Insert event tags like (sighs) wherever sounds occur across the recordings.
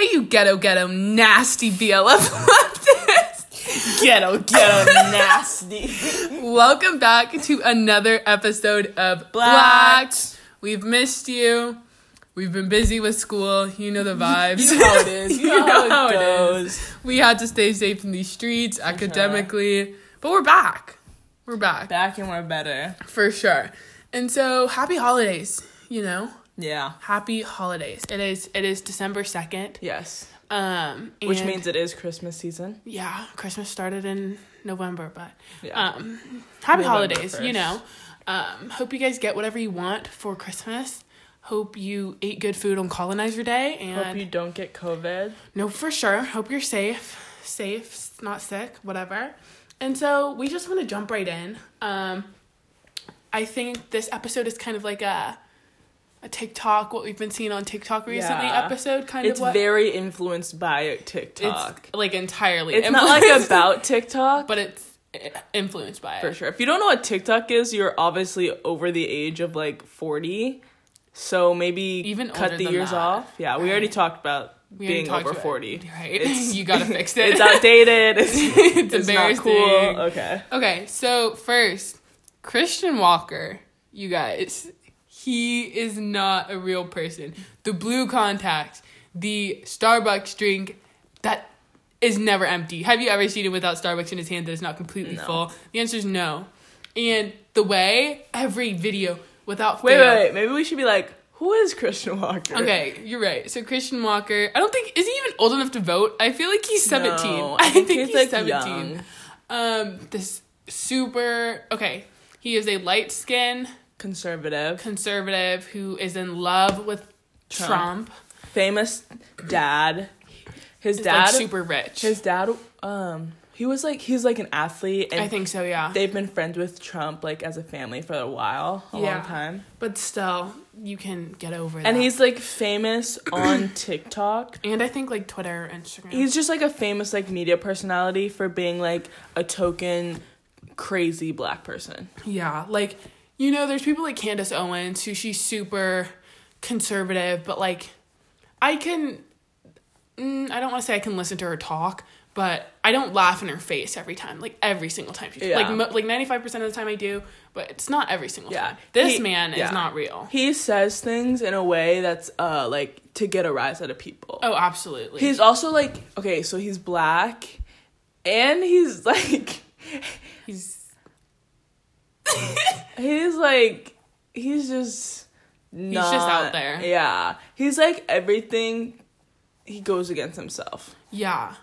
Hey, you ghetto, ghetto, nasty BLM (laughs) leftists. Ghetto, ghetto, (laughs) nasty. Welcome back to another episode of Black. Blacked. We've missed you. We've been busy with school. You know the vibes. You know how it is. (laughs) You know, how, it goes. We had to stay safe in these streets academically, but we're back. We're back Back and we're better. for sure. And so, happy holidays. You know, Yeah. happy holidays. It is. It is December second. Yes. Um, Which means it is Christmas season. yeah, Christmas started in November, but Yeah. um, happy November holidays. You know, um, hope you guys get whatever you want for Christmas. Hope you ate good food on Colonizer Day, and Hope you don't get COVID. no, for sure. Hope you're safe, safe, not sick, whatever. And so we just want to jump right in. Um, I think this episode is kind of like a a TikTok, what we've been seeing on TikTok recently. Yeah. Episode kind It's of what very influenced by TikTok. it's like entirely. It's, not like about TikTok. but it's influenced by it. For sure. If you don't know what TikTok is, you're obviously over the age of like 40. So maybe Even cut the years that. off. Yeah, we already talked about We being over about it. 40. Right. It's- (laughs) you gotta fix it. It's outdated. (laughs) It's, it's, it's not embarrassing. cool. Okay. Okay, so first, Christian Walker, you guys, he is not a real person. The blue contacts, the Starbucks drink that is never empty. Have you ever seen him without Starbucks in his hand that is not completely No. full? The answer is no. And the way every video without Wait, fail, wait, wait. Maybe we should be like, who is Christian Walker? Okay, you're right. So Christian Walker, I don't think is he even old enough to vote? I feel like he's 17. No, (laughs) I, think, he's, like 17. young. Um this super okay, he is a light skinned Conservative. conservative who is in love with Trump. Trump. Famous dad. His dad. like super rich. his dad, um, he was like, he's like an athlete. And I think so, yeah. they've been friends with Trump like as a family for a while, a Yeah. long time. but still, you can get over that. And he's like famous (clears throat) on TikTok. and I think like Twitter, Instagram. He's just like a famous like media personality for being like a token crazy black person. Yeah, like you know, there's people like Candace Owens who she's super conservative, but like I can, mm, I don't want to say I can listen to her talk, but I don't laugh in her face every time, like every single time. She, Yeah. Like mo- like ninety five percent of the time I do, but it's not every single Yeah. time. This He- man yeah. is not real. He says things in a way that's uh like to get a rise out of people. Oh, absolutely. He's also like okay, so he's black and he's (laughs) like he's (laughs) he's like he's just not, just out there. Yeah. He's like everything he goes against himself. yeah.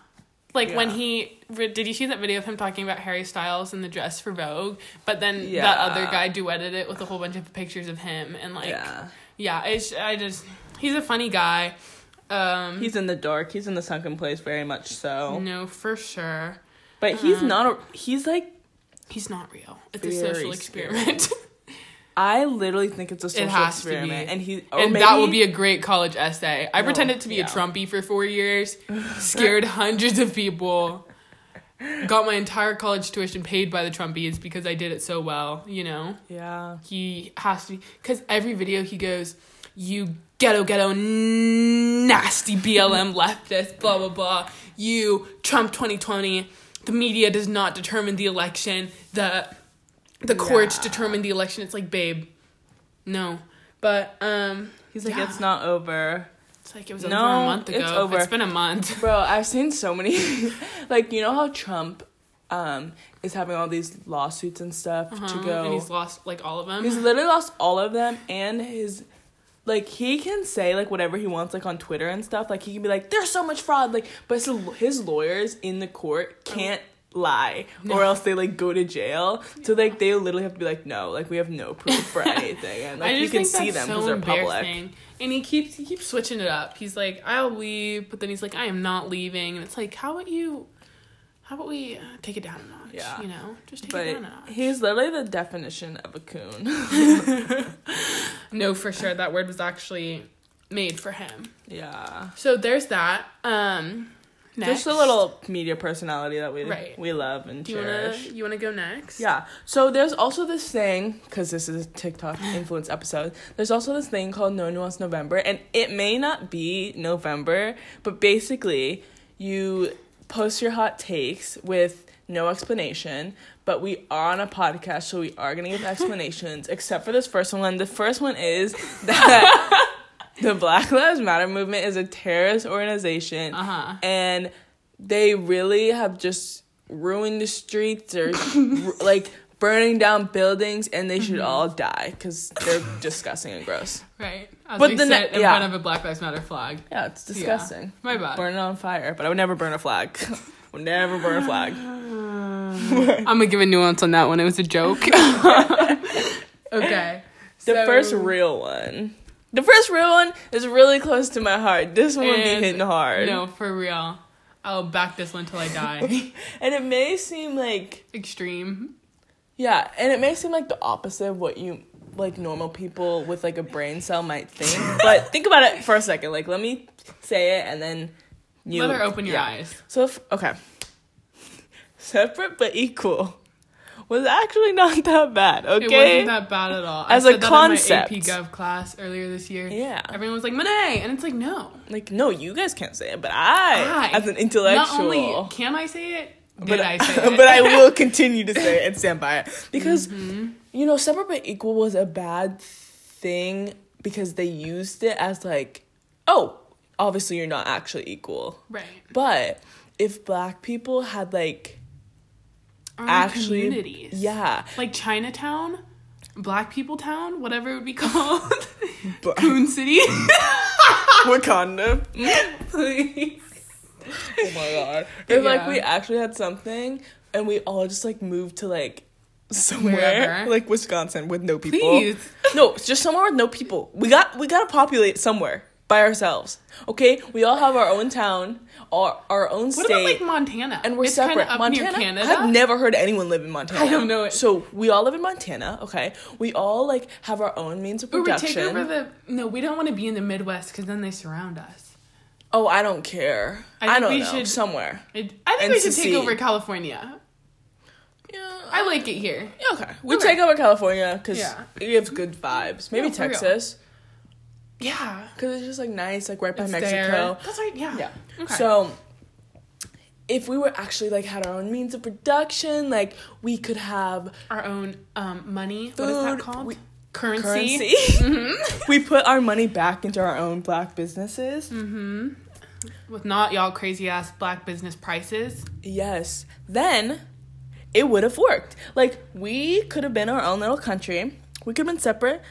Like when he did you see that video of him talking about Harry Styles and the dress for Vogue? But then Yeah. that other guy duetted it with a whole bunch of pictures of him and like yeah. yeah, it's I just he's a funny guy. Um He's in the dark. He's in the sunken place very much so. no for sure. But he's Uh-huh. not a he's like He's not real. It's a social experiment. (laughs) I literally think it's a social it has to be. experiment and he or and oh, maybe, that will be a great college essay. I No, pretended to be yeah. a Trumpy for 4 years, (laughs) scared hundreds of people. Got my entire college tuition paid by the Trumpies because I did it so well, you know. Yeah. He has to be cuz every video he goes, "You ghetto ghetto nasty BLM leftist, blah blah blah. You Trump 2020. The media does not determine the election. The the courts Yeah. determine the election." It's like, "Babe, no." But um He's like, Yeah. it's not over. it's like it was No, over a month ago. it's over. it's been a month. Bro, (laughs) I've seen so many (laughs) like you know how Trump um is having all these lawsuits and stuff to Uh-huh, go. and he's lost like all of them. He's literally lost all of them and his like he can say like whatever he wants like on Twitter and stuff. Like he can be like, "There's so much fraud," like but his, his lawyers in the court can't lie or else they like go to jail. So like they literally have to be like, "No, like we have no proof for (laughs) anything," and like you can see them because so they're public. And he keeps he keeps switching it up. He's like, "I'll leave," but then he's like, "I am not leaving." And it's like, how about you? How about we uh, take it down Yeah. you know, just take it down a notch. he's literally the definition of a coon. (laughs) no, for sure, that word was actually made for him. yeah. So there's that. Um, Just a little media personality that we Right. we love and Do cherish. you wanna go next? Yeah. So there's also this thing because this is a TikTok (laughs) influence episode. There's also this thing called No Nuance November, and it may not be November, but basically you post your hot takes with no explanation. But we are on a podcast, so we are gonna give (laughs) explanations. except for this first one. The first one is that (laughs) the Black Lives Matter movement is a terrorist organization Uh huh. and they really have just ruined the streets or (laughs) like burning down buildings and they should all die because they're disgusting and gross Right. As But the ne- in yeah. front of a Black Lives Matter flag. yeah it's disgusting My bad. burn it on fire but i would never burn a flag would never burn a flag (laughs) I'm gonna give a nuance on that one. It was a joke. (laughs) okay. the so- first real one the first real one is really close to my heart this one would be hitting hard No, for real. I'll back this one till I die. (laughs) and it may seem like Extreme. Yeah, and it may seem like the opposite of what you like normal people with like a brain cell might think. but think about it for a second. Like let me say it and then you Let her open your yeah. eyes. So if, okay. Separate but equal was actually not that bad, Okay, It wasn't that bad at all. As I a said concept. that in my AP Gov class earlier this year. Yeah. Everyone was like, Monet! And it's like, no. like no, you guys can't say it, but I, I, as an intellectual Not only can I say it, did but I say (laughs) it? but I will continue to say it and stand by it (laughs) because Mm-hmm. you know separate but equal was a bad thing because they used it as like oh obviously you're not actually equal Right. but if black people had like actually communities. yeah Like Chinatown, Black People Town, whatever it would be (laughs) called. Coon City. (laughs) Wakanda Please. oh my god if like we actually had something and we all just like moved to like somewhere Wherever. like Wisconsin with no people Please. No, just somewhere with no people. We got we gotta populate somewhere by ourselves. Okay, we all have our own town, our our own state. What about like Montana? and we're It's separate. Up Montana. near Canada. I've never heard anyone live in Montana. I don't know it. So we all live in Montana. Okay, we all like have our own means of Or we production. take over the. No, we don't want to be in the Midwest because then they surround us. oh, I don't care. I I, don't we know. should- Somewhere. It, I think we should take over California. Yeah. I like it here. Yeah, okay. We Okay. take over California because Yeah. it gives good vibes. Maybe Yeah, for real. Yeah. because it's just like nice, like right by It's Mexico. there. That's right. Yeah. Yeah. Okay. So if we were actually like had our own means of production, like we could have our own um, money. What is that Food, called? we- currency. currency. (laughs) we put our money back into our own black businesses. Mm-hmm. With not y'all crazy ass black business prices. Yes. Then it would have worked. Like we could have been our own little country. We could have been separate.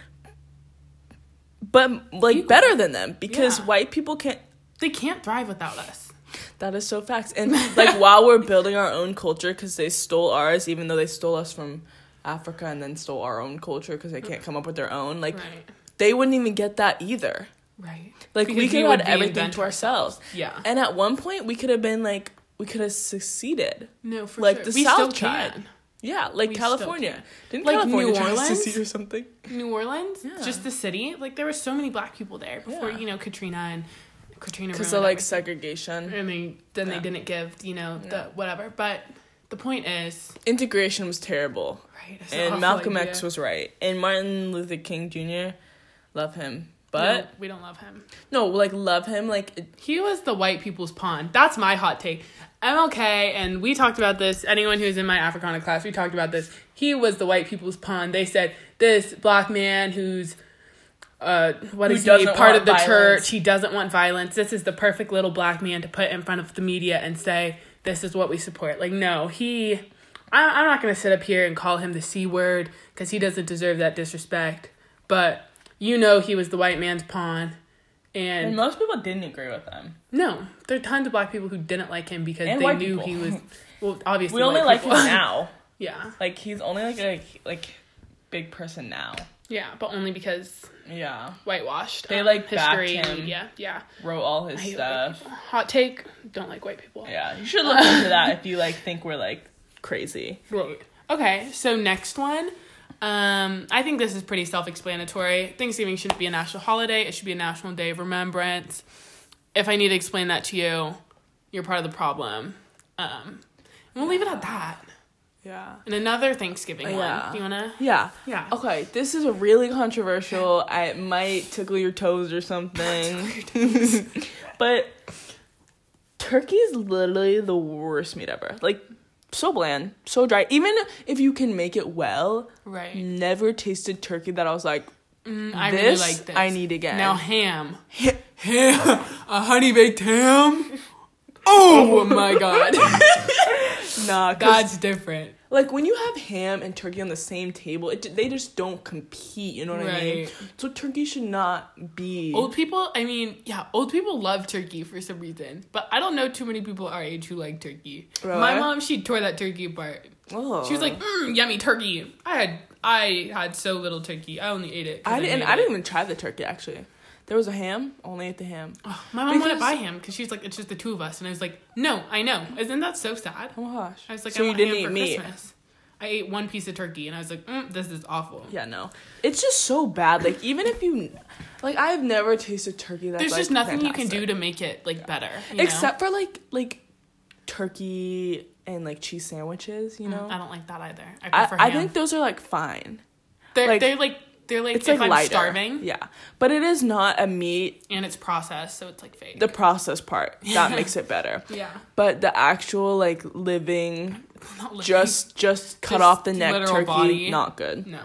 But like Equal. better than them because Yeah. white people can't They can't thrive without us. That is so facts. And (laughs) like while we're building our own culture because they stole ours, even though they stole us from Africa and then stole our own culture because they can't come up with their own, like Right. they wouldn't even get that either. Right. Like we could have had everything to ourselves. Yeah. And at one point we could have been like we could have succeeded. No, for like sure. the we South still tried. can. Yeah, like We California. Didn't Like California New try to Orleans? or something? New Orleans, Yeah. just the city. Like there were so many black people there before Yeah. you know Katrina and Katrina. Because of like segregation. I mean, then Yeah. they didn't give you know the whatever. But the point is, Integration was terrible. right? And Malcolm idea. X was right. And Martin Luther King Jr. Love him. No, But we don't love him. no, like love him. Like it- He was the white people's pawn. That's my hot take. MLK, and we talked about this. Anyone who's in my Africana class, we talked about this. He was the white people's pawn. They said this black man who's, uh, what is he? Part of the violence. church. He doesn't want violence. This is the perfect little black man to put in front of the media and say this is what we support. Like no, he. I, I'm not gonna sit up here and call him the c word because he doesn't deserve that disrespect. But you know he was the white man's pawn. and most people didn't agree with him. No, there are tons of black people who didn't like him because And they knew people. he was. (laughs) Well, obviously, We only like him now. (laughs) yeah, Like he's only like a like big person now. yeah, but only because Yeah. whitewashed. They, um, like, backed history, him. media. Yeah, Wrote all his stuff. Hot take: Don't like white people. Yeah. You should look into that if you like think we're like crazy. (laughs) Right. Okay, so next one. Um, I think this is pretty self-explanatory. Thanksgiving shouldn't be a national holiday. It should be a national day of remembrance. If I need to explain that to you, you're part of the problem. Um, and we'll leave it at that. Yeah. And another Thanksgiving Yeah. one. Do you wanna? Yeah. Yeah. Okay, this is a really controversial. I might tickle your toes or something. (laughs) (laughs) but turkey is literally the worst meat ever. Like so bland, so dry. Even if you can make it well, Right. never tasted turkey that I was like, Mm, I this, really like this. I need again. Now ham. ham. A honey baked ham. (laughs) Oh my god. (laughs) nah, That's different. Like when you have ham and turkey on the same table, it they just don't compete. You know what I mean? So turkey should not be. Old people, I mean, yeah, old people love turkey for some reason. But I don't know too many people our age who like turkey. Really? My mom, she tore that turkey apart. Oh. She was like, mm, yummy turkey. I had I had so little turkey. I only ate it. I didn't. made I didn't even try the turkey actually. There was a ham. Only ate the ham. Oh, my mom wouldn't Because- buy ham because she's like, it's just the two of us. And I was like, no, I know. Isn't that so sad? Oh my gosh. I was like, so I you want didn't eat for meat. Christmas. I ate one piece of turkey and I was like, mm, this is awful. Yeah, no. It's just so bad. Like even if you, like I've never tasted turkey that's There's like, just nothing you can do to make it like better. you know? except for like like turkey and like cheese sandwiches. You know. Mm, I don't like that either. I I, I think those are like fine. they're like- they're like they're like It's if like I'm lighter. starving Yeah, but it is not a meat. and it's processed, so it's like fake. The process part (laughs) that makes it better. yeah, But the actual like living, (laughs) living. just just cut Just off the neck turkey, body. not good. no.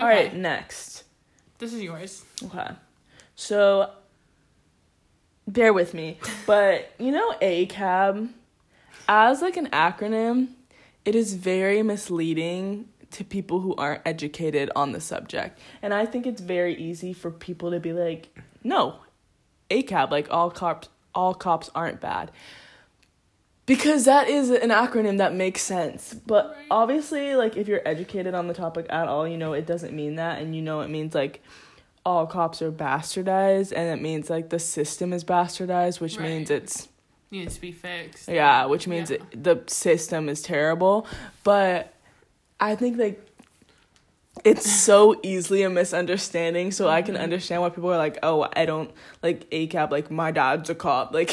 All right, next. this is yours. Okay. So bear with me. (laughs) But you know ACAB as like an acronym, it is very misleading to people who aren't educated on the subject. And I think it's very easy for people to be like, "No, ACAB like all cops all cops aren't bad." Because that is an acronym that makes sense. But Right. obviously like if you're educated on the topic at all, you know it doesn't mean that and you know it means like all cops are bastardized and it means like the system is bastardized which means Right. it's Needs to be fixed. yeah which means Yeah. it, the system is terrible but i think like it's so easily a misunderstanding so i can Mhm. understand why people are like oh i don't like ACAB like my dad's a cop (laughs) like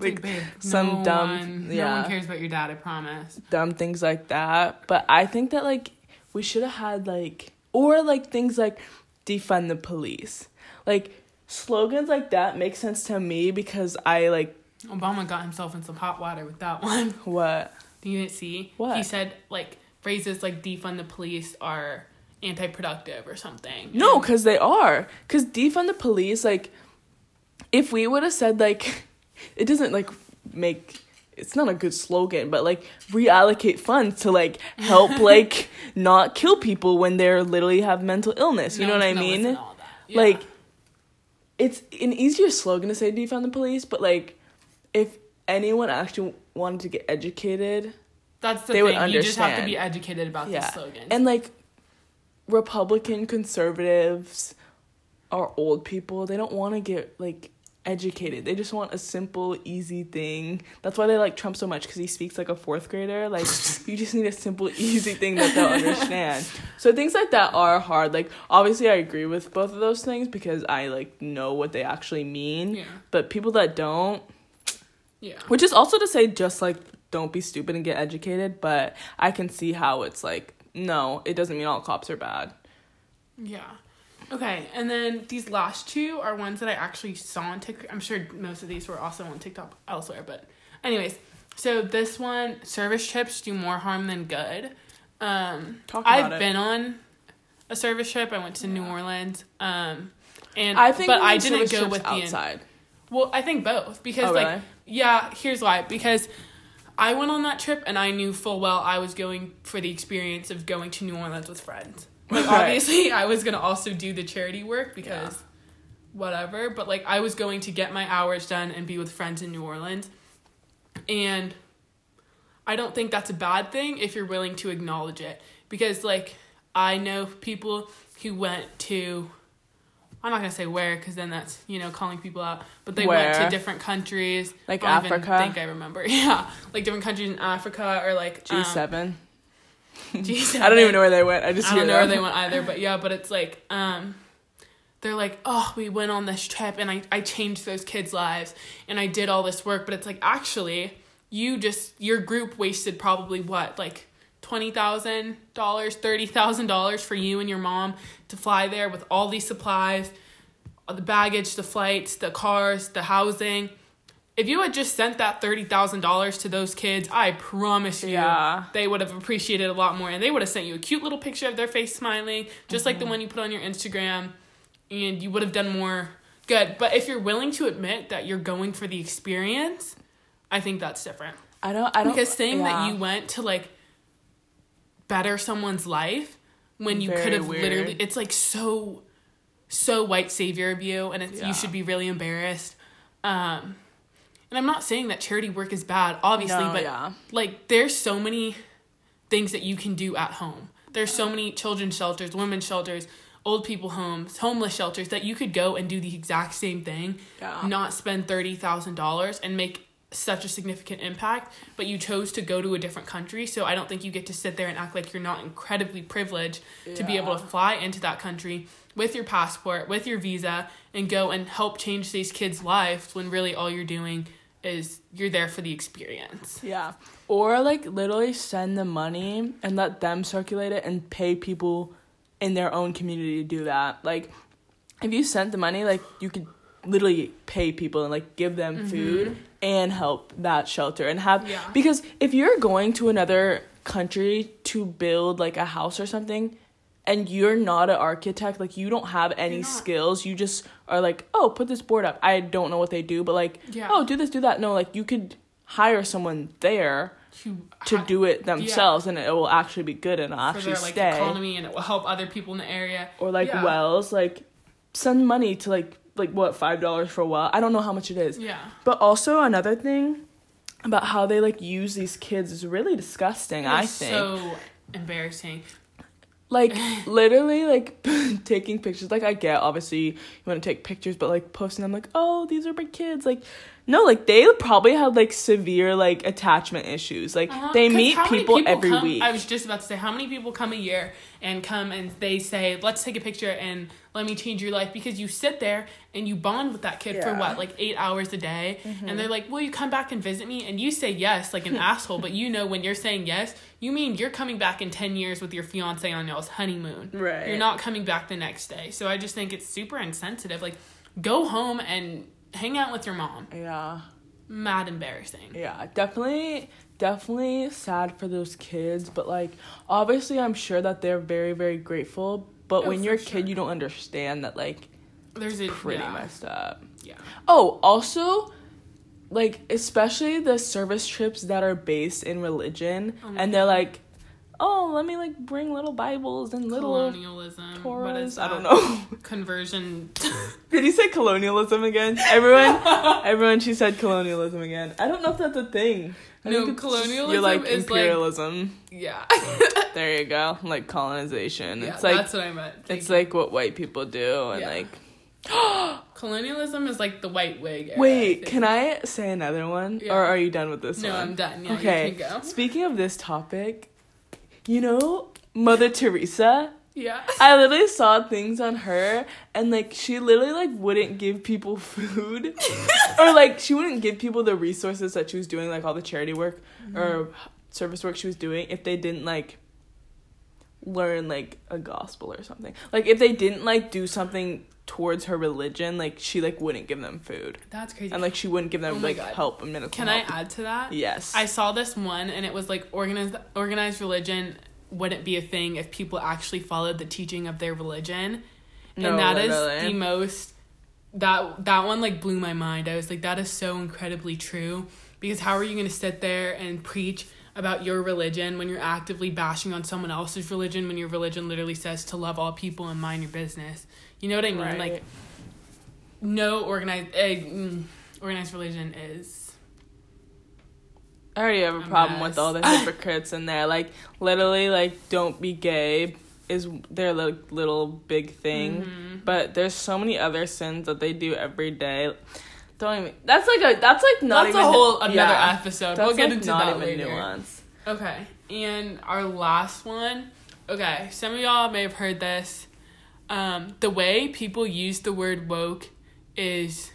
like babe, some no dumb- one, no one cares about your dad. I promise. dumb things like that. But I think that like we should have had like or like things like defund the police. Like slogans like that make sense to me because I like Obama got himself in some hot water with that (laughs) one. what You didn't see? What? He said like phrases like defund the police are anti-productive or something. No, cuz they are. Cuz defund the police like if we would have said like (laughs) it doesn't like make it's not a good slogan, but like reallocate funds to like help (laughs) like not kill people when they're literally have mental illness. You no know what I mean? listen to all that. Yeah. Like it's an easier slogan to say defund the police, but like if anyone actually wanted to get educated that's the they thing. would You just have to be educated about Yeah. these slogans. and like Republican conservatives are old people, they don't want to get like educated. They just want a simple, easy thing. That's why they like Trump so much because he speaks like a fourth grader. Like (laughs) you just need a simple, easy thing that they'll understand. So things like that are hard. Like obviously, I agree with both of those things because I like know what they actually mean. yeah. But people that don't, Yeah. which is also to say just like don't be stupid and get educated. But I can see how it's like no, it doesn't mean all cops are bad. Yeah. Okay, and then these last two are ones that I actually saw on TikTok. I'm sure most of these were also on TikTok elsewhere, but anyways, so this one, service trips do more harm than good. Um, Talk I've it. been on a service trip. I went to New Orleans. Um, and I think, but I didn't go with the in- outside. well, I think both because Oh, like really? yeah, here's why because I went on that trip and I knew full well I was going for the experience of going to New Orleans with friends. Like Right. obviously (laughs) I was going to also do the charity work because whatever, but like I was going to get my hours done and be with friends in New Orleans. And I don't think that's a bad thing if you're willing to acknowledge it because like I know people who went to I'm not gonna say where because then that's you know calling people out. But they went to different countries. Like I Africa? think I remember. (laughs) Yeah, like different countries in Africa or like G seven. (laughs) Um, G7. I don't even know where they went. I just I don't know where they went either. But yeah, but it's like um, they're like, oh, we went on this trip and I, I changed those kids' lives and I did all this work. But it's like, actually, you just, your group wasted probably what, like $20,000, $30,000 for you and your mom to fly there with all these supplies, the baggage, the flights, the cars, the housing. If you had just sent that $30,000 to those kids, I promise you Yeah. they would have appreciated it a lot more and they would have sent you a cute little picture of their face smiling, just like the mhm. one you put on your Instagram, and you would have done more good. But if you're willing to admit that you're going for the experience, I think that's different. I don't. I don't. Because saying yeah. that you went to like better someone's life when you could have literally it's like so so white savior of you and it's Yeah. you should be really embarrassed. Um and I'm not saying that charity work is bad, obviously, No, but yeah. like there's so many things that you can do at home. There's so many children's shelters, women's shelters, old people homes, homeless shelters that you could go and do the exact same thing, Yeah. not spend thirty thousand dollars and make such a significant impact. But you chose to go to a different country, so I don't think you get to sit there and act like you're not incredibly privileged to be able to fly into that country with your passport, with your visa, and go and help change these kids' lives when really all you're doing is you're there for the experience. Yeah. Or like literally send the money and let them circulate it and pay people in their own community to do that. Like if you sent the money, like you could literally pay people and like give them mm-hmm. food and help that shelter and have Yeah. because if you're going to another country to build like a house or something and you're not an architect like you don't have any skills you just are like oh put this board up i don't know what they do but like Yeah. oh do this do that no like you could hire someone there To, to ha- do it themselves and it will actually be good and it'll for actually their like stay economy and it will help other people in the area. or like Yeah. wells like send money to like like what five dollars for a well i don't know how much it is. Yeah. but also another thing about how they like use these kids is really disgusting i think. so embarrassing. like (laughs) literally like (laughs) taking pictures. Like i get obviously you want to take pictures but like posting them like oh these are my kids. Like no like they probably have like severe like attachment issues like Uh-huh. they meet many people, every come- week I was just about to say, how many people come a year and come and they say, let's take a picture and let me change your life? Because you sit there and you bond with that kid for Yeah. Mm-hmm. what, like eight hours a day? And they're like, will you come back and visit me? And you say yes, like an (laughs) asshole. But you know, when you're saying yes, you mean you're coming back in 10 years with your fiance on y'all's honeymoon. Right. You're not coming back the next day. So I just think it's super insensitive. Like, go home and hang out with your mom. yeah Mad embarrassing. yeah definitely definitely sad for those kids but like obviously i'm sure that they're very very grateful but Oh, when you're a sure. kid you don't understand that like There's a pretty yeah. messed up Yeah. Oh, also, like especially the service trips that are based in religion, Oh and they're like, "Oh, let me like bring little Bibles and little colonialism. What is Torahs." I don't know. (laughs) Conversion. (laughs) Did you say colonialism again? Everyone, (laughs) everyone, she said colonialism again. I don't know if that's a thing. I No, think it's just- colonialism You're like is, like- imperialism. yeah. there you go, like colonization. yeah, it's like that's what I meant. it's you. like what white people do, and Yeah. like. (gasps) colonialism is like the white wig. Era, Wait, think. can I say another one, Yeah. or are you done with this No, one? I'm done. Yeah, okay. you can go. Speaking of this topic, you know Mother Teresa. Yeah. I literally saw things on her, and like she literally like wouldn't give people food, (laughs) or like she wouldn't give people the resources that she was doing, like all the charity work Mm-hmm. or service work she was doing, if they didn't like learn like a gospel or something. Like if they didn't like do something towards her religion, like she like wouldn't give them food, That's crazy. and like she wouldn't give them Oh like God. help and medical. can I add to that? Yes. I saw this one and it was like organized organized religion wouldn't be a thing if people actually followed the teaching of their religion. No, and that is literally. the most that that one like blew my mind. I was like that is so incredibly true because how are you going to sit there and preach about your religion when you're actively bashing on someone else's religion when your religion literally says to love all people and mind your business. You know what I mean? Right. Like no organized uh, organized religion is I already have a a problem with all the (laughs) hypocrites in there. Like literally, like don't be gay is their little, little big thing. Mm-hmm. But there's so many other sins that they do every day. Don't even. That's like a. That's like not That's even a whole another yeah. episode. We'll get like into not that even later. nuance. Okay, and our last one. Okay, some of y'all may have heard this. Um, the way people use the word woke is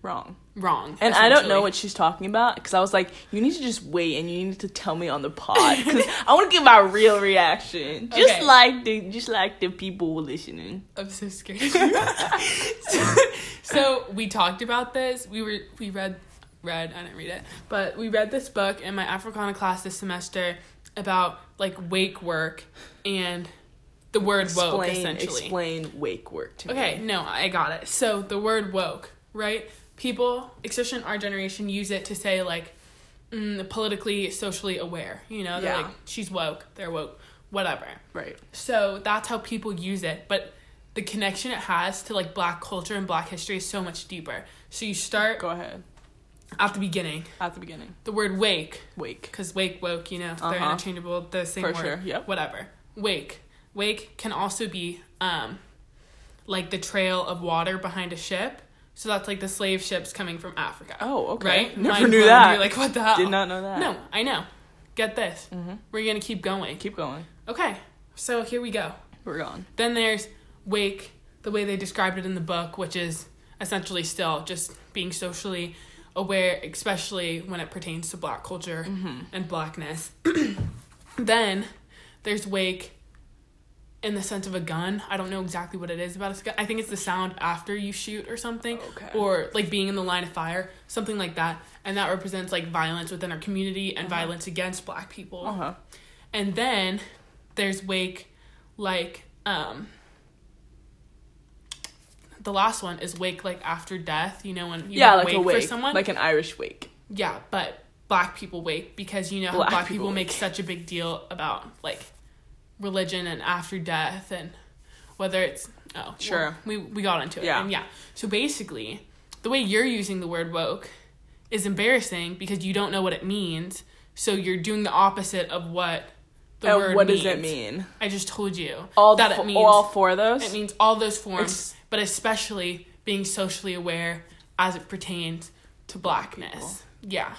Wrong. wrong. And I don't know what she's talking about because I was like, you need to just wait and you need to tell me on the (laughs) pod because I want to give my real reaction, just Okay. like the just like the people listening. I'm so scared. so, (laughs) (laughs) so we talked about this. We were we read read I didn't read it, but we read this book in my Africana class this semester about like wake work and the word woke Explain essentially. explain wake work to Okay, me. Okay, no, I got it. So the word woke, right? People, especially in our generation, use it to say like mm, politically, socially aware. You know, they're Yeah. like she's woke, they're woke, whatever. Right. So that's how people use it, but the connection it has to like black culture and black history is so much deeper. So you start Go ahead. at the beginning. At the beginning. The word wake, Wake. because wake, woke, you know, they're Uh-huh. interchangeable, the same For word. sure, yep. Whatever. Wake. Wake can also be um like the trail of water behind a ship. So that's like the slave ships coming from Africa. Oh, okay. Right? Never Mind knew that. You're like, what the hell? Did not know that. No, I know. Get this. Mhm. We're gonna keep going. Keep going. Okay, so here we go. We're gone. Then there's wake, the way they described it in the book, which is essentially still just being socially aware, especially when it pertains to black culture and blackness. (clears throat) then there's wake in the sense of a gun. I don't know exactly what it is about a gun. I think it's the sound after you shoot or something. Okay. Or like being in the line of fire, something like that. And that represents like violence within our community and violence against black people. Uh huh. And then there's wake like um the last one is wake like after death, you know when you Yeah, wake, like a wake, for someone. like an Irish wake. yeah, but black people wake because you know how Black black, people people, make wake. such a big deal about like religion and after death and whether it's oh Sure. well, we we got into it. Yeah. And yeah. So basically, the way you're using the word woke is embarrassing because you don't know what it means. So you're doing the opposite of what the And word what means. does it mean? I just told you All that fo- it means all four of those. it means all those forms, It's- but especially being socially aware as it pertains to blackness. Yeah.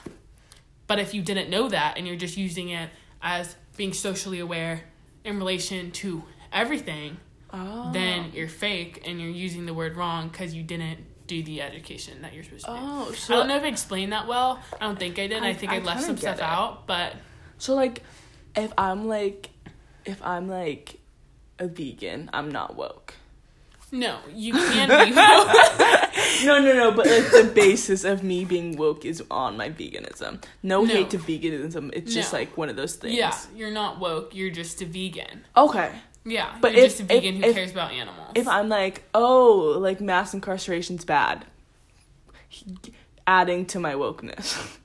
But if you didn't know that and you're just using it as being socially aware in relation to everything, oh. then you're fake and you're using the word wrong because you didn't do the education that you're supposed to do. Oh, I don't know if I explained that well. I don't think I did. I, I- think I I, left some stuff it. out, but So like, if I'm like, if I'm like a vegan, I'm not woke. no, you can't be. (laughs) No, no, no. But like the basis of me being woke is on my veganism. No, No. hate to veganism. It's just like one of those things. yeah, you're not woke. You're just a vegan. Okay. Yeah, But you're if- just a vegan if- who if- cares about animals. If I'm like, oh, like mass incarceration's bad, adding to my wokeness.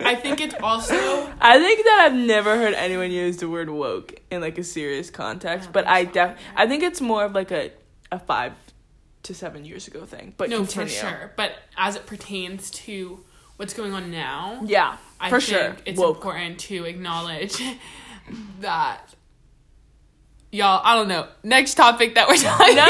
I think it's also (laughs) I think that I've never heard anyone use the word woke in like a serious context, but I def. I think it's more of like a a five to seven years ago thing. But no continue. for sure. But as it pertains to what's going on now, Yeah, I for think sure. it's Woke. important to acknowledge (laughs) that y'all. I don't know. Next topic that we're (laughs) talking. No,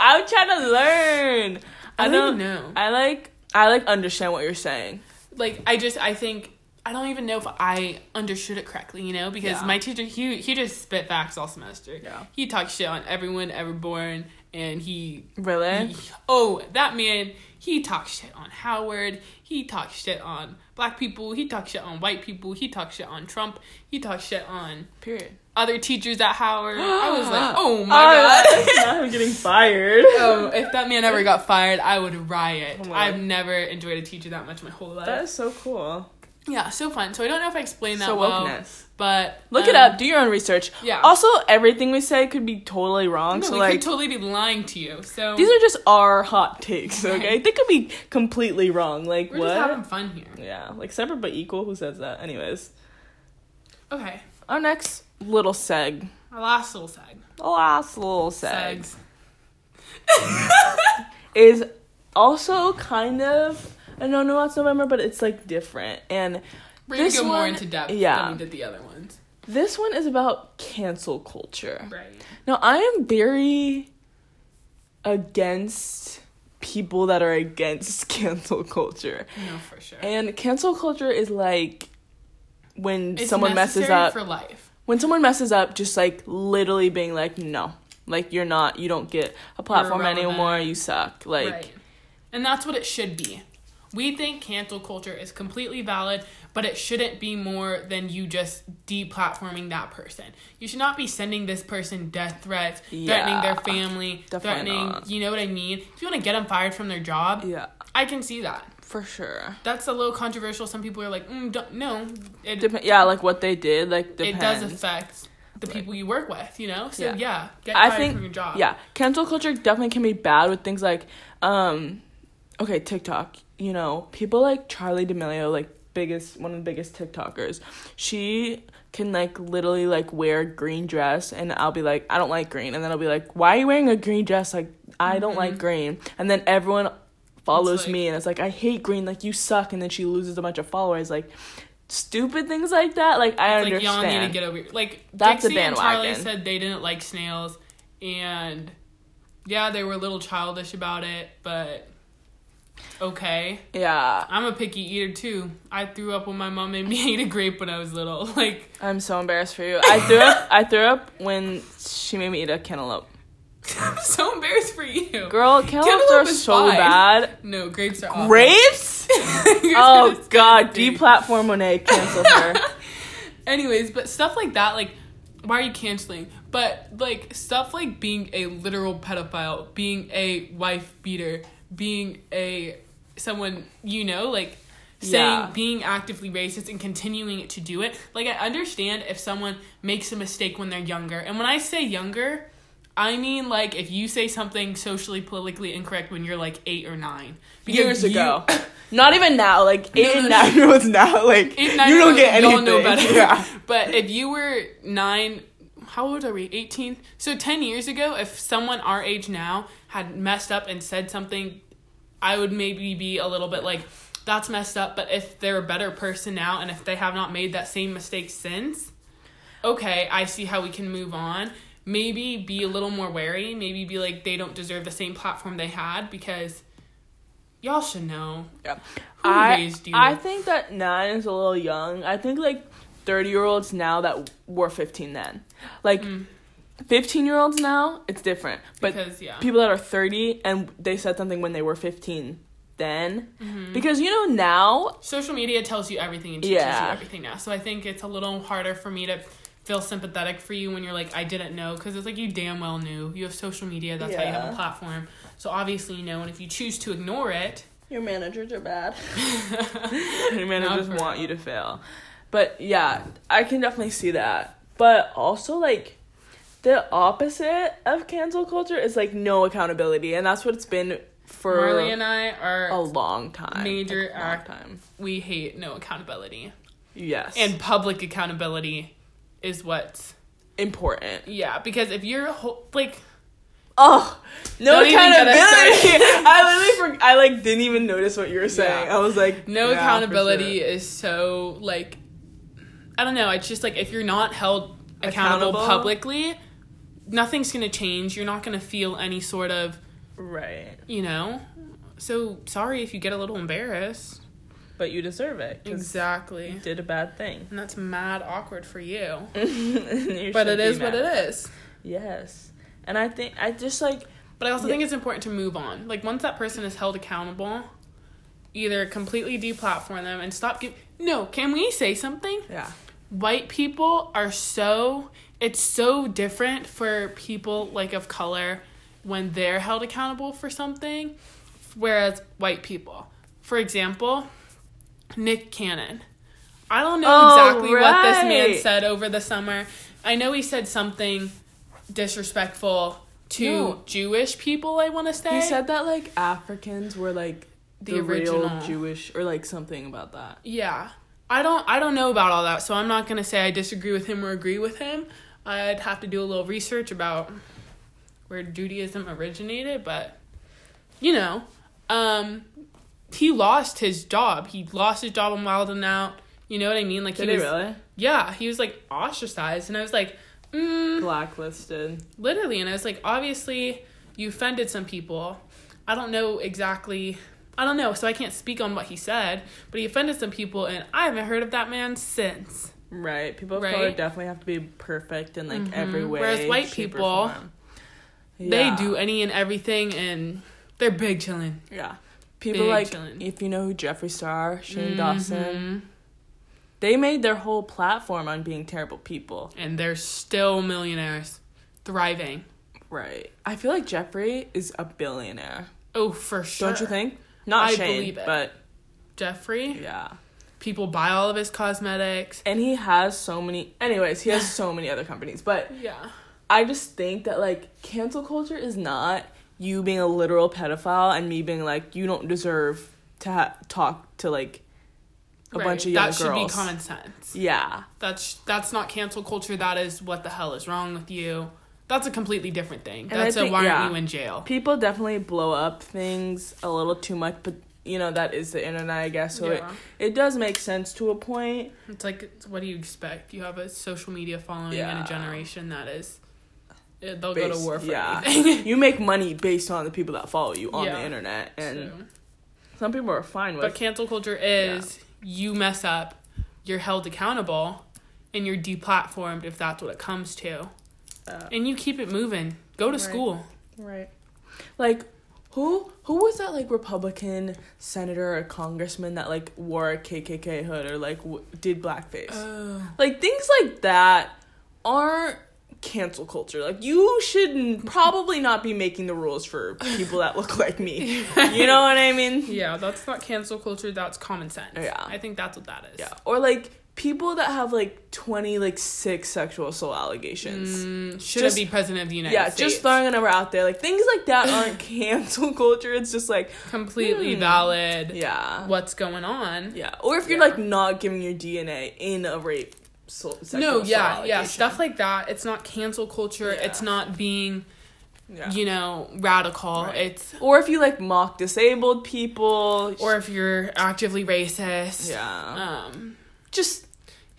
I'm trying to learn. I I don't know. I like I like understand what you're saying. like I just I think I don't even know if I understood it correctly, you know, because Yeah. my teacher he he just spit facts all semester. Yeah. He talked shit on everyone ever born and he Really? he- oh, that man, he talks shit on Howard, he talks shit on black people, he talks shit on white people, he talks shit on Trump, he talks shit on Period. other teachers at Howard. I was like, "Oh (gasps) Oh, my oh, god." (laughs) that's (laughs) not him getting fired. Oh, if that man ever got fired, I would riot. Oh I've never enjoyed a teacher that much my whole life. That is so cool. Yeah, so fun. So I don't know if I explained that So well, wokeness. but Look it um, up. Do your own research. yeah. Also, everything we say could be totally wrong. No, so we like, could totally be lying to you. So these are just our hot takes. Okay, Right. they could be completely wrong. Like we're what? just having fun here. yeah, like separate but equal. Who says that? Anyways, Okay, our next little seg, our last little seg. The last little seg, Segs. (laughs) is also kind of a no nuance November, but it's like different. And We're gonna This go more one- into depth yeah. than we did the other ones. this one is about cancel culture. Right. Now, I am very against people that are against (laughs) cancel culture. No, for sure. And cancel culture is like when It's someone messes up. for life. when someone messes up, just like literally being like, no, Like you're not you don't get a platform anymore, you suck. Like right. And that's what it should be. We think cancel culture is completely valid, but it shouldn't be more than you just deplatforming that person. You should not be sending this person death threats, threatening their family, threatening, not. you know what I mean? If you want to get them fired from their job, Yeah, I can see that. for sure. That's a little controversial. Some people are like, mm, no, it, Dep- yeah, like what they did, like it does affect the people you work with, you know? So Yeah. yeah, get I fired think from your job. yeah, cancel culture definitely can be bad with things like um okay, TikTok. You know, people like Charli D'Amelio, like biggest one of the biggest TikTokers. She can like literally like wear a green dress and I'll be like, I don't like green and then I'll be like, Why are you wearing a green dress? Like I don't like green and then everyone follows Mm-hmm. like- me and it's like I hate green, like you suck and then she loses a bunch of followers, like stupid things like that. Like I like understand. y'all need to get over like That's a Dixie and Charli said they didn't like snails and yeah, they were a little childish about it, but okay. yeah. I'm a picky eater too. I threw up when my mom made me (laughs) eat a grape when I was little. (laughs) Like I'm so embarrassed for you. I threw up. I threw up when she made me eat a cantaloupe. I'm so embarrassed for you. Girl, cantaloupes Cantaloupe are so fine. bad. No, grapes are. Grapes? (laughs) Oh. God, deplatform Monet. Cancel her. Anyways, but stuff like that, like, why are you canceling? But like stuff like being a literal pedophile, being a wife beater, being a someone you know, like saying Yeah. being actively racist and continuing to do it. Like I understand if someone makes a mistake when they're younger, and when I say younger. I mean, like, if you say something socially, politically incorrect when you're like eight or nine. Because Years you- ago. (laughs) Not even now. Like eight no, and nine (laughs) year olds now. Like Eight, you don't get anything. y'all know better. (laughs) Yeah. But if you were nine, how old are we? 18? So 10 years ago, if someone our age now had messed up and said something, I would maybe be a little bit like, that's messed up. But if they're a better person now and if they have not made that same mistake since, okay, I see how we can move on. Maybe be a little more wary. Maybe be like, they don't deserve the same platform they had because y'all should know. Yeah. Who I, raised you? I think that nine is a little young. I think like 30 year olds now that were 15 then. Like 15 year olds now, it's different. But Because, yeah. people that are 30 and they said something when they were 15 then. Mm-hmm. Because you know now, social media tells you everything and teaches Yeah. you everything now. So I think it's a little harder for me to feel sympathetic for you when you're like, I didn't know, because it's like you damn well knew. You have social media, that's how you have a platform. So obviously you know, and if you choose to ignore it, your managers are bad. (laughs) (laughs) your managers for want you to fail. But yeah, I can definitely see that. But also like the opposite of cancel culture is like no accountability and that's what it's been for Marley and I are a long time. Major Like, long act- time. we hate no accountability, Yes. and public accountability is what's important. yeah. Because if you're ho- like Oh, no Don't even get us accountability. (laughs) I literally for, I like didn't even notice what you were saying. Yeah. I was like no yeah, accountability sure. is so like i don't know it's just like if you're not held accountable, Accountable? publicly nothing's gonna change you're not gonna feel any sort of Right. you know so sorry if you get a little embarrassed But you deserve it. exactly You did a bad thing. and that's mad awkward for you (laughs) You but it is is what it is Yes. And I think I just like but i also Yeah. think it's important to move on like once that person is held accountable either completely deplatform them and stop giving no can we say something yeah. White people are so it's so different for people like of color when they're held accountable for something whereas white people for example nick cannon i don't know Oh, exactly what this man said over the summer i know he said something disrespectful to No. jewish people i want to say He said that like Africans were like the, The real original. Jewish or like something about that. Yeah. I don't I don't know about all that, so I'm not gonna say I disagree with him or agree with him. I'd have to do a little research about where Judaism originated, but you know, um he lost his job. He lost his job on Wild and Out. You know what I mean? Like Did he was, really? Yeah, he was like ostracized, and I was like, mm, Blacklisted. literally, and I was like, obviously, you offended some people. I don't know exactly. I don't know, so I can't speak on what he said, but he offended some people, and I haven't heard of that man since. Right. People of Right? color definitely have to be perfect in like every Mhm. way. Whereas white people- form. They do any and everything, and they're big chilling. Yeah. People Big like chillin'. if you know who Jeffree Star, Shane Mhm. Dawson, they made their whole platform on being terrible people. and they're still millionaires, thriving. Right. I feel like Jeffree is a billionaire. Oh, for sure. Don't you think? Not I Shane, believe it. but Jeffree? yeah. People buy all of his cosmetics. And he has so many. Anyways, he has (sighs) so many other companies, but Yeah. I just think that like cancel culture is not you being a literal pedophile and me being like you don't deserve to ha- talk to like a Right. bunch of young that should girls. be common sense. Yeah. That's that's not cancel culture. That is what the hell is wrong with you. That's a completely different thing. And That's a why yeah. aren't you in jail? People definitely blow up things a little too much, but you know that is the internet, I guess. So Yeah. it it does make sense to a point. It's like, what do you expect? You have a social media following in Yeah. a generation that is, eh, they'll go to war for yeah. anything. (laughs) you make money based on the people that follow you on the internet, and So- some people are fine with. but cancel culture is you mess up, you're held accountable, and you're deplatformed if that's what it comes to, Uh, and you keep it moving. Go to Right. school. Right. Like who who was that like Republican senator or congressman that like wore a KKK hood or like w- did blackface? Oh. like things like that aren't cancel culture. Like you should probably not be making the rules for people that look like me. (laughs) You know what I mean? Yeah, that's not cancel culture. That's common sense. Yeah. I think that's what that is. Yeah. Or like people that have like 20 like six sexual assault allegations. Mm, should Just- be president of the United yeah, States. just throwing a number out there. Like things like that aren't (laughs) cancel culture. It's just like completely Hmm. valid. yeah. What's going on? Yeah. Or if you're Yeah. like not giving your DNA in a rape so, No, yeah, yeah, stuff like that. It's not cancel culture. Yeah. It's not being, Yeah. you know, radical. Right. It's Or if you like mock disabled people, or if you're actively racist. yeah, Um, just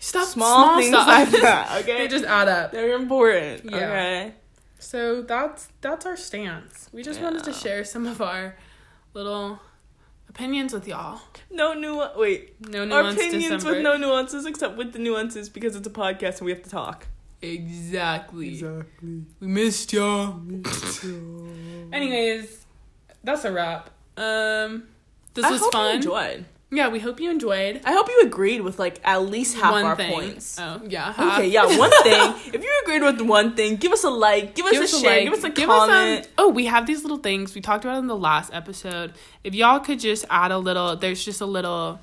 stuff, small, small, things stuff. like that. (laughs) Okay, they just add up. they're important. Yeah. Okay, So that's that's our stance. We just wanted to share some of our little opinions with y'all. no new. Wait, No our nuance opinions December. with no nuances, except with the nuances because it's a podcast and we have to talk. exactly. Exactly. We missed y'all. (laughs) Anyways, that's a wrap. Um, this I was hope you fun. enjoyed. Yeah, we hope you enjoyed. I hope you agreed with like at least half one our thing. points. Oh, yeah. half. Okay, yeah, one (laughs) thing. If you agreed with one thing, give us a like, give us Give a us a share, like. give us a give comment. Us, um, oh, we have these little things we talked about in the last episode. If y'all could just add a little, there's just a little.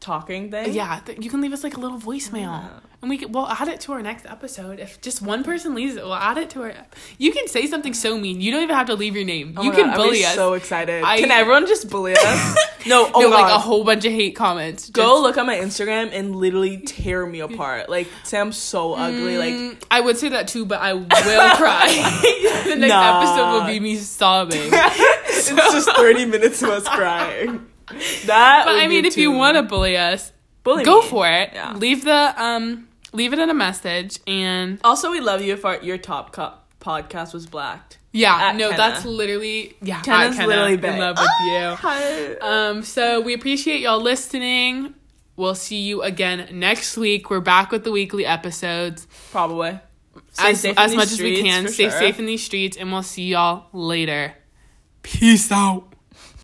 Talking thing. Yeah, th- you can leave us like a little voicemail, Yeah. and we can, we'll add it to our next episode. If just one person leaves it, we'll add it to our. You can say something so mean. You don't even have to leave your name. Oh you can God, bully I'm us. So excited! I- Can everyone just bully us? (laughs) no, oh no, god. like a whole bunch of hate comments. Go look at my Instagram and literally tear me apart. Like say I'm so ugly. Like Mm, I would say that too, but I will cry. (laughs) (laughs) the next Nah. episode will be me sobbing. it's just 30 minutes of us crying. (laughs) That. But I mean, if you want to bully us, bully go me. for it. Yeah. Leave the um, leave it in a message, and Also, we love you if our your top co- podcast was blacked. yeah, no, Kenna. that's literally yeah. Kenna's Kenna, literally in love with you. Hi. Um, so we appreciate y'all listening. We'll see you again next week. We're back with the weekly episodes Probably. Stay as, as much as we streets, can. Stay sure. safe in these streets, and we'll see y'all later. Peace out.